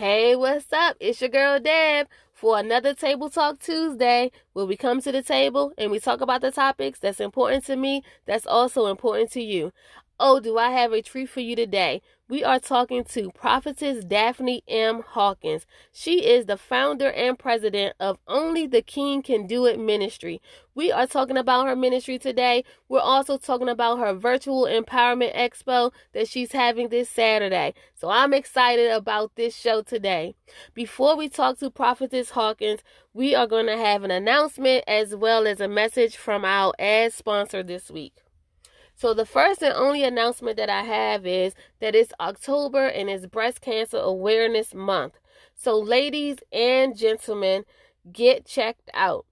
Hey, what's up? It's your girl Deb for another Table Talk Tuesday where we come to the table and we talk about the topics that's important to me, that's also important to you. Oh, do I have a treat for you today? We are talking to Prophetess Daffney M. Hawkins. She is the founder and president of Only the King Can Do It Ministry. We are talking about her ministry today. We're also talking about her virtual empowerment expo that she's having this Saturday. So I'm excited about this show today. Before we talk to Prophetess Hawkins, we are going to have an announcement as well as a message from our ad sponsor this week. So the first and only announcement that I have is that it's October and it's Breast Cancer Awareness Month. So ladies and gentlemen, get checked out.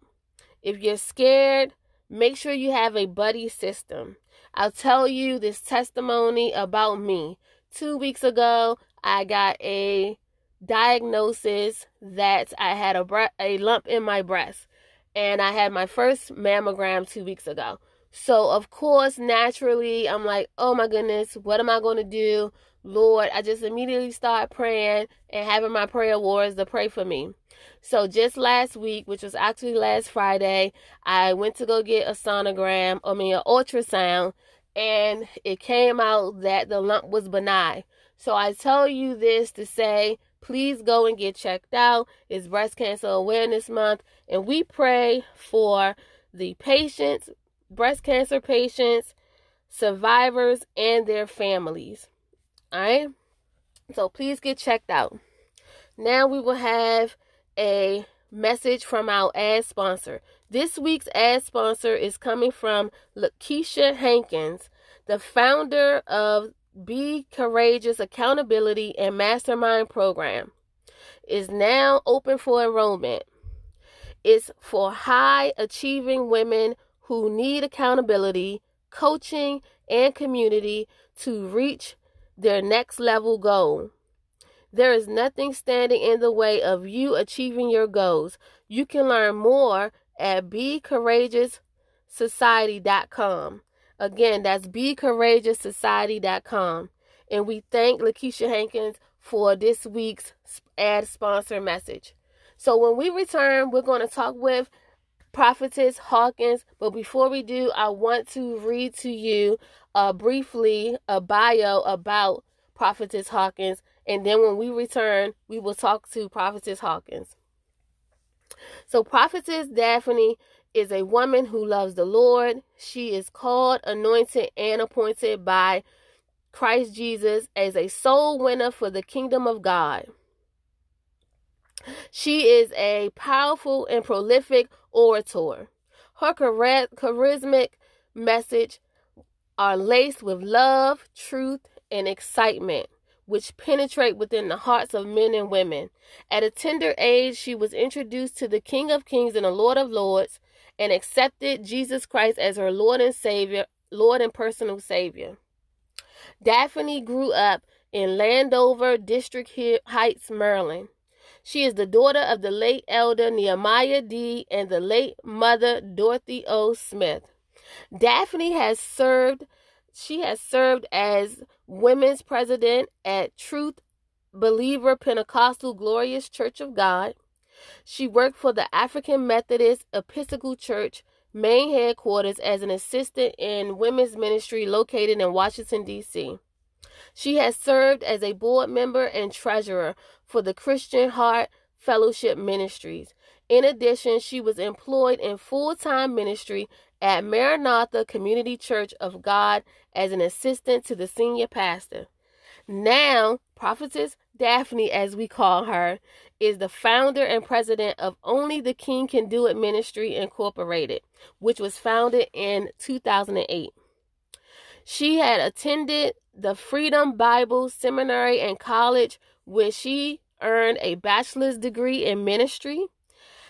If you're scared, make sure you have a buddy system. I'll tell you this testimony about me. 2 weeks ago, I got a diagnosis that I had a bre- a lump in my breast and I had my first mammogram 2 weeks ago. So, of course, naturally, I'm like, oh my goodness, what am I going to do? Lord, I just immediately start praying and having my prayer wars to pray for me. So, just last week, which was actually last Friday, I went to go get a sonogram, I mean, an ultrasound, and it came out that the lump was benign. So, I tell you this to say, please go and get checked out. It's Breast Cancer Awareness Month, and we pray for the patients, breast cancer patients, survivors, and their families. All right. So please get checked out. Now we will have a message from our ad sponsor. This week's ad sponsor is coming from Lakeisha Hankins, the founder of Be Courageous Accountability and Mastermind Program. Is now open for enrollment. It's for high achieving women who need accountability, coaching, and community to reach their next level goal. There is nothing standing in the way of you achieving your goals. You can learn more at BeCourageousSociety.com. Again, that's BeCourageousSociety.com. And we thank Lakeisha Hankins for this week's ad sponsor message. So when we return, we're going to talk with Prophetess Hawkins. But before we do, I want to read to you uh, briefly a bio about Prophetess Hawkins. And then when we return, we will talk to Prophetess Hawkins. So, Prophetess Daffney is a woman who loves the Lord. She is called, anointed, and appointed by Christ Jesus as a soul winner for the kingdom of God. She is a powerful and prolific orator. Her charismatic message are laced with love, truth, and excitement, which penetrate within the hearts of men and women. At a tender age, she was introduced to the King of Kings and the Lord of Lords and accepted Jesus Christ as her Lord and Savior, Lord and personal Savior. Daffney grew up in Landover, District Heights, Maryland. She is the daughter of the late elder Nehemiah D. and the late mother Dorothy O. Smith. Daffney has served she has served as women's president at Truth Believer Pentecostal Glorious Church of God. She worked for the African Methodist Episcopal Church main headquarters as an assistant in women's ministry located in Washington, D.C. She has served as a board member and treasurer for the Christian Heart Fellowship Ministries. In addition, she was employed in full time ministry at Maranatha Community Church of God as an assistant to the senior pastor. Now, Prophetess Daffney, as we call her, is the founder and president of Only the King Can Do It Ministry Incorporated, which was founded in 2008. She had attended the Freedom Bible Seminary and College, where she earned a bachelor's degree in ministry.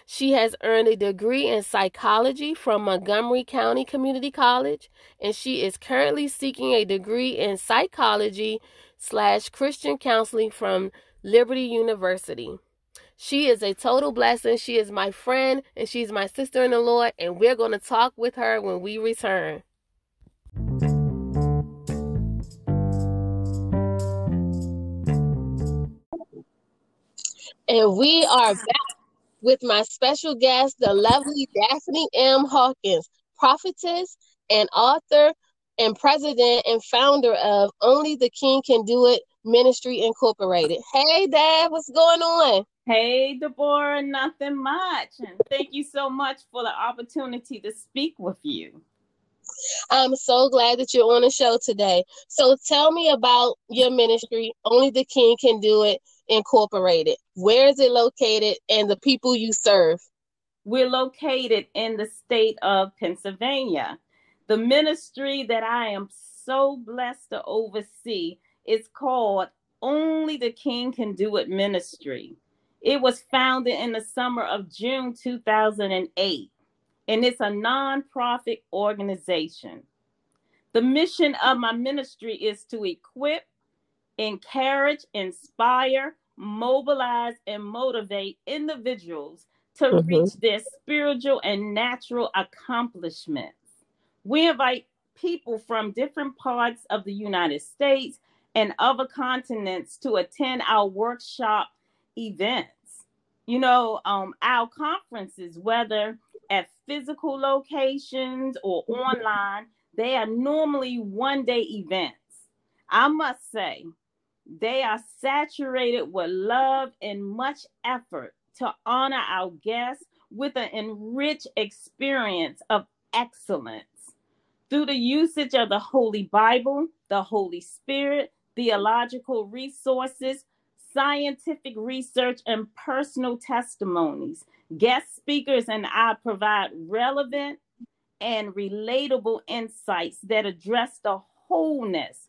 She has earned a degree in psychology from Montgomery County Community College, and she is currently seeking a degree in psychology slash Christian counseling from Liberty University. She is a total blessing. She is my friend and she's my sister in the Lord, and we're going to talk with her when we return. And we are back with my special guest, the lovely Daffney M. Hawkins, prophetess and author and president and founder of Only the King Can Do It Ministry Incorporated. Hey, Dad, what's going on? Hey, Deborah, nothing much. And thank you so much for the opportunity to speak with you. I'm so glad that you're on the show today. So tell me about your ministry, Only the King Can Do It Incorporated. Where is it located and the people you serve? We're located in the state of Pennsylvania. The ministry that I am so blessed to oversee is called Only the King Can Do It Ministry. It was founded in the summer of June 2008 and it's a nonprofit organization. The mission of my ministry is to equip, encourage, inspire, mobilize, and motivate individuals to mm-hmm. reach their spiritual and natural accomplishments. We invite people from different parts of the United States and other continents to attend our workshop events. You know, um, our conferences, whether at physical locations or online, they are normally one day events. I must say, they are saturated with love and much effort to honor our guests with an enriched experience of excellence through the usage of the Holy Bible, the Holy Spirit, theological resources, scientific research, and personal testimonies. Guest speakers and I provide relevant and relatable insights that address the wholeness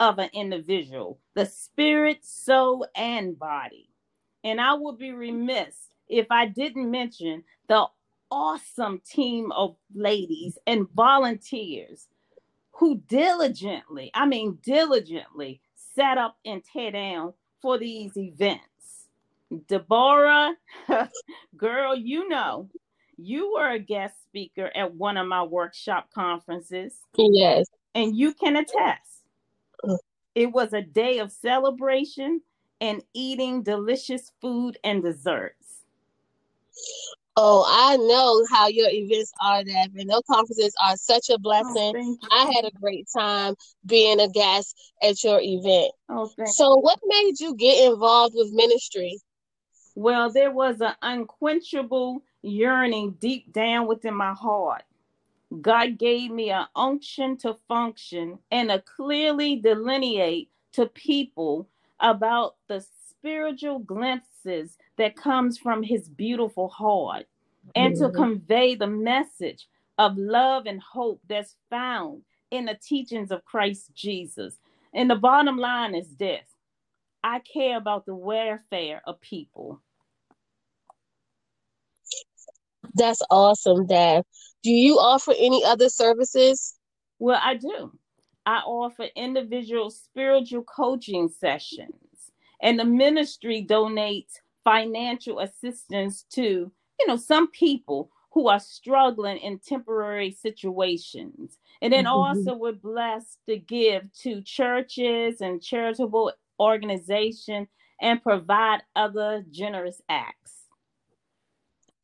of an individual, the spirit, soul, and body. And I would be remiss if I didn't mention the awesome team of ladies and volunteers who diligently, I mean, diligently set up and tear down for these events. Deborah, girl, you know, you were a guest speaker at one of my workshop conferences. Yes. And you can attest. It was a day of celebration and eating delicious food and desserts. Oh, I know how your events are, that and those conferences are such a oh, blessing. Oh, I had a great time being a guest at your event. Oh, so, what made you get involved with ministry? Well, there was an unquenchable yearning deep down within my heart. God gave me an unction to function and a clearly delineate to people about the spiritual glimpses that comes from his beautiful heart and to mm-hmm. convey the message of love and hope that's found in the teachings of Christ Jesus. And the bottom line is this I care about the welfare of people. That's awesome, Dad. Do you offer any other services? Well, I do. I offer individual spiritual coaching sessions, and the ministry donates financial assistance to, you know, some people who are struggling in temporary situations. And then mm-hmm. also we're blessed to give to churches and charitable organizations and provide other generous acts.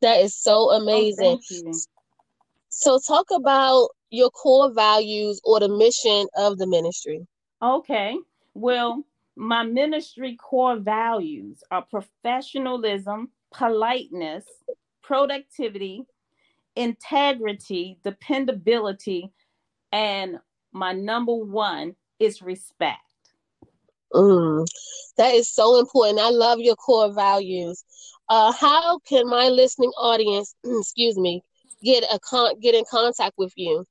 That is so oh, amazing. Oh, so, talk about your core values or the mission of the ministry. Okay. Well, my ministry core values are professionalism, politeness, productivity, integrity, dependability, and my number one is respect. Mm, that is so important. I love your core values. Uh, how can my listening audience, excuse me, get a con- get in contact with you?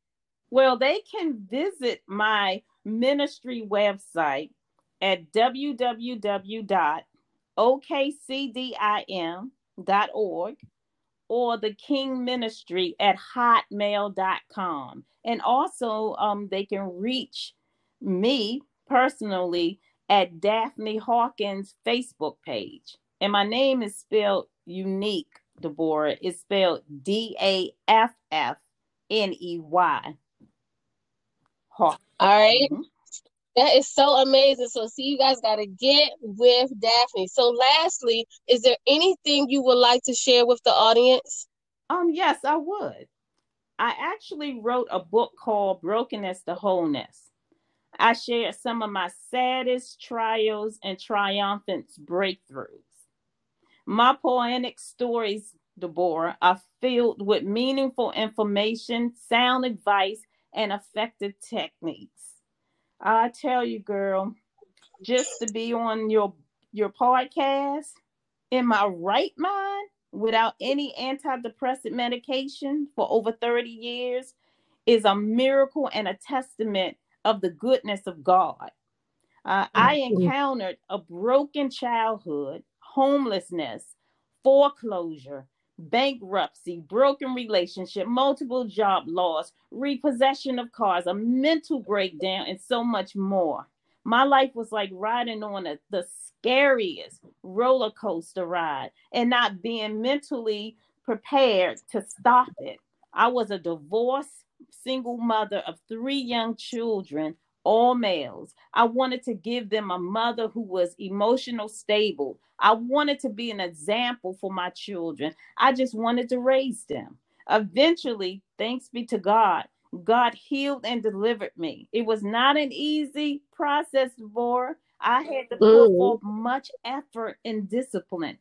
Well, they can visit my ministry website at www.okcdim.org or the King Ministry at hotmail.com. And also, um, they can reach me personally at Daffney Hawkins' Facebook page. And my name is spelled unique, Deborah. It's spelled D A F F N E Y. All right. mm-hmm. That is so amazing. So, see, you guys got to get with Daffney. So, lastly, is there anything you would like to share with the audience? Um, yes, I would. I actually wrote a book called Brokenness to Wholeness. I shared some of my saddest trials and triumphant breakthroughs. My poetic stories, Deborah, are filled with meaningful information, sound advice, and effective techniques. I tell you, girl, just to be on your your podcast in my right mind without any antidepressant medication for over 30 years is a miracle and a testament of the goodness of God. Uh, I encountered a broken childhood, homelessness, foreclosure, bankruptcy, broken relationship, multiple job loss, repossession of cars, a mental breakdown, and so much more. My life was like riding on a, the scariest roller coaster ride and not being mentally prepared to stop it. I was a divorced single mother of three young children all males. I wanted to give them a mother who was emotional stable. I wanted to be an example for my children. I just wanted to raise them. Eventually, thanks be to God, God healed and delivered me. It was not an easy process, Deborah. I had to put mm. forth much effort and discipline.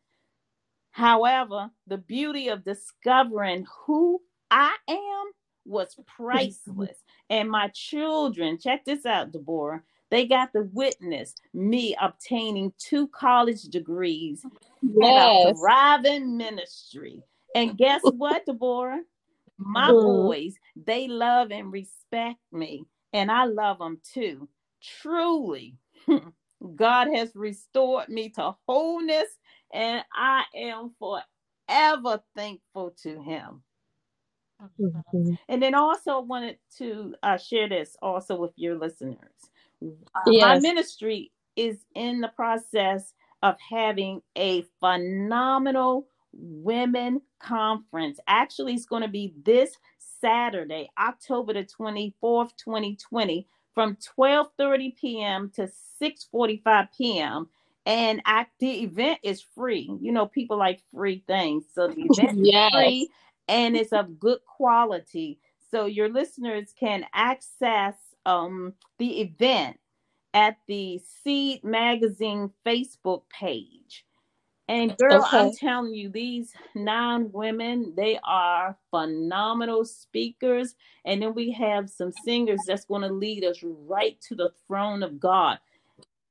However, the beauty of discovering who I am was priceless. And my children, check this out, Deborah, they got to witness me obtaining two college degrees yes. and a thriving ministry. And guess what, Deborah? My mm. boys, they love and respect me, and I love them too. Truly, God has restored me to wholeness, and I am forever thankful to Him. Mm-hmm. And then also wanted to uh, share this also with your listeners. Uh, yes. My ministry is in the process of having a phenomenal women conference. Actually, it's going to be this Saturday, October the 24th, 2020, from 12:30 p.m. to 6:45 p.m. And I, the event is free. You know, people like free things, so the event yes. is free and it's of good quality. So your listeners can access um, the event at the Seed Magazine Facebook page. And girl, okay. I'm telling you, these nine women, they are phenomenal speakers. And then we have some singers that's going to lead us right to the throne of God.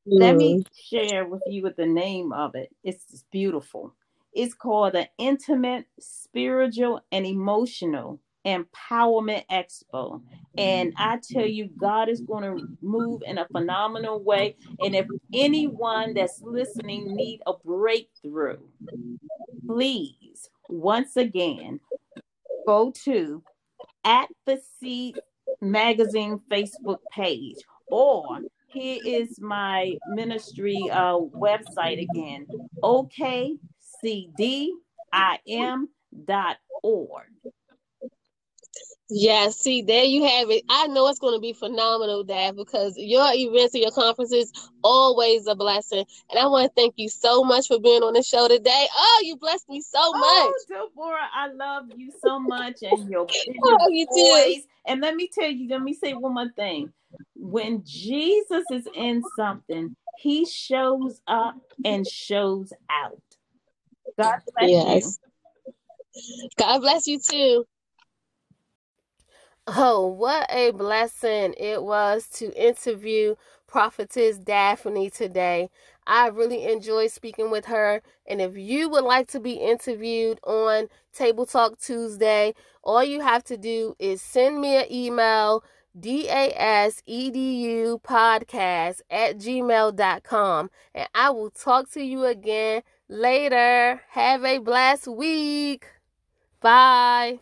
Mm. Let me mm. share with you what the name of it. It's beautiful. It's called the Intimate, Spiritual, and Emotional Empowerment Expo. And I tell you, God is going to move in a phenomenal way. And if anyone that's listening need a breakthrough, please, once again, go to at the Seed Magazine Facebook page or here is my ministry uh, website again. Okay cdim.org. Yeah, see, there you have it. I know it's going to be phenomenal, Dad, because your events and your conferences always a blessing. And I want to thank you so much for being on the show today. Oh, you blessed me so oh, much. Oh, Deborah, I love you so much and your, and your oh, you voice. Too. And let me tell you, let me say one more thing. When Jesus is in something, he shows up and shows out. God bless yes. you. God bless you too. Oh, what a blessing it was to interview Prophetess Daffney today. I really enjoyed speaking with her. And if you would like to be interviewed on Table Talk Tuesday, all you have to do is send me an email D-A-S-E-D-U podcast at gmail.com and I will talk to you again later. Have a blessed week. Bye.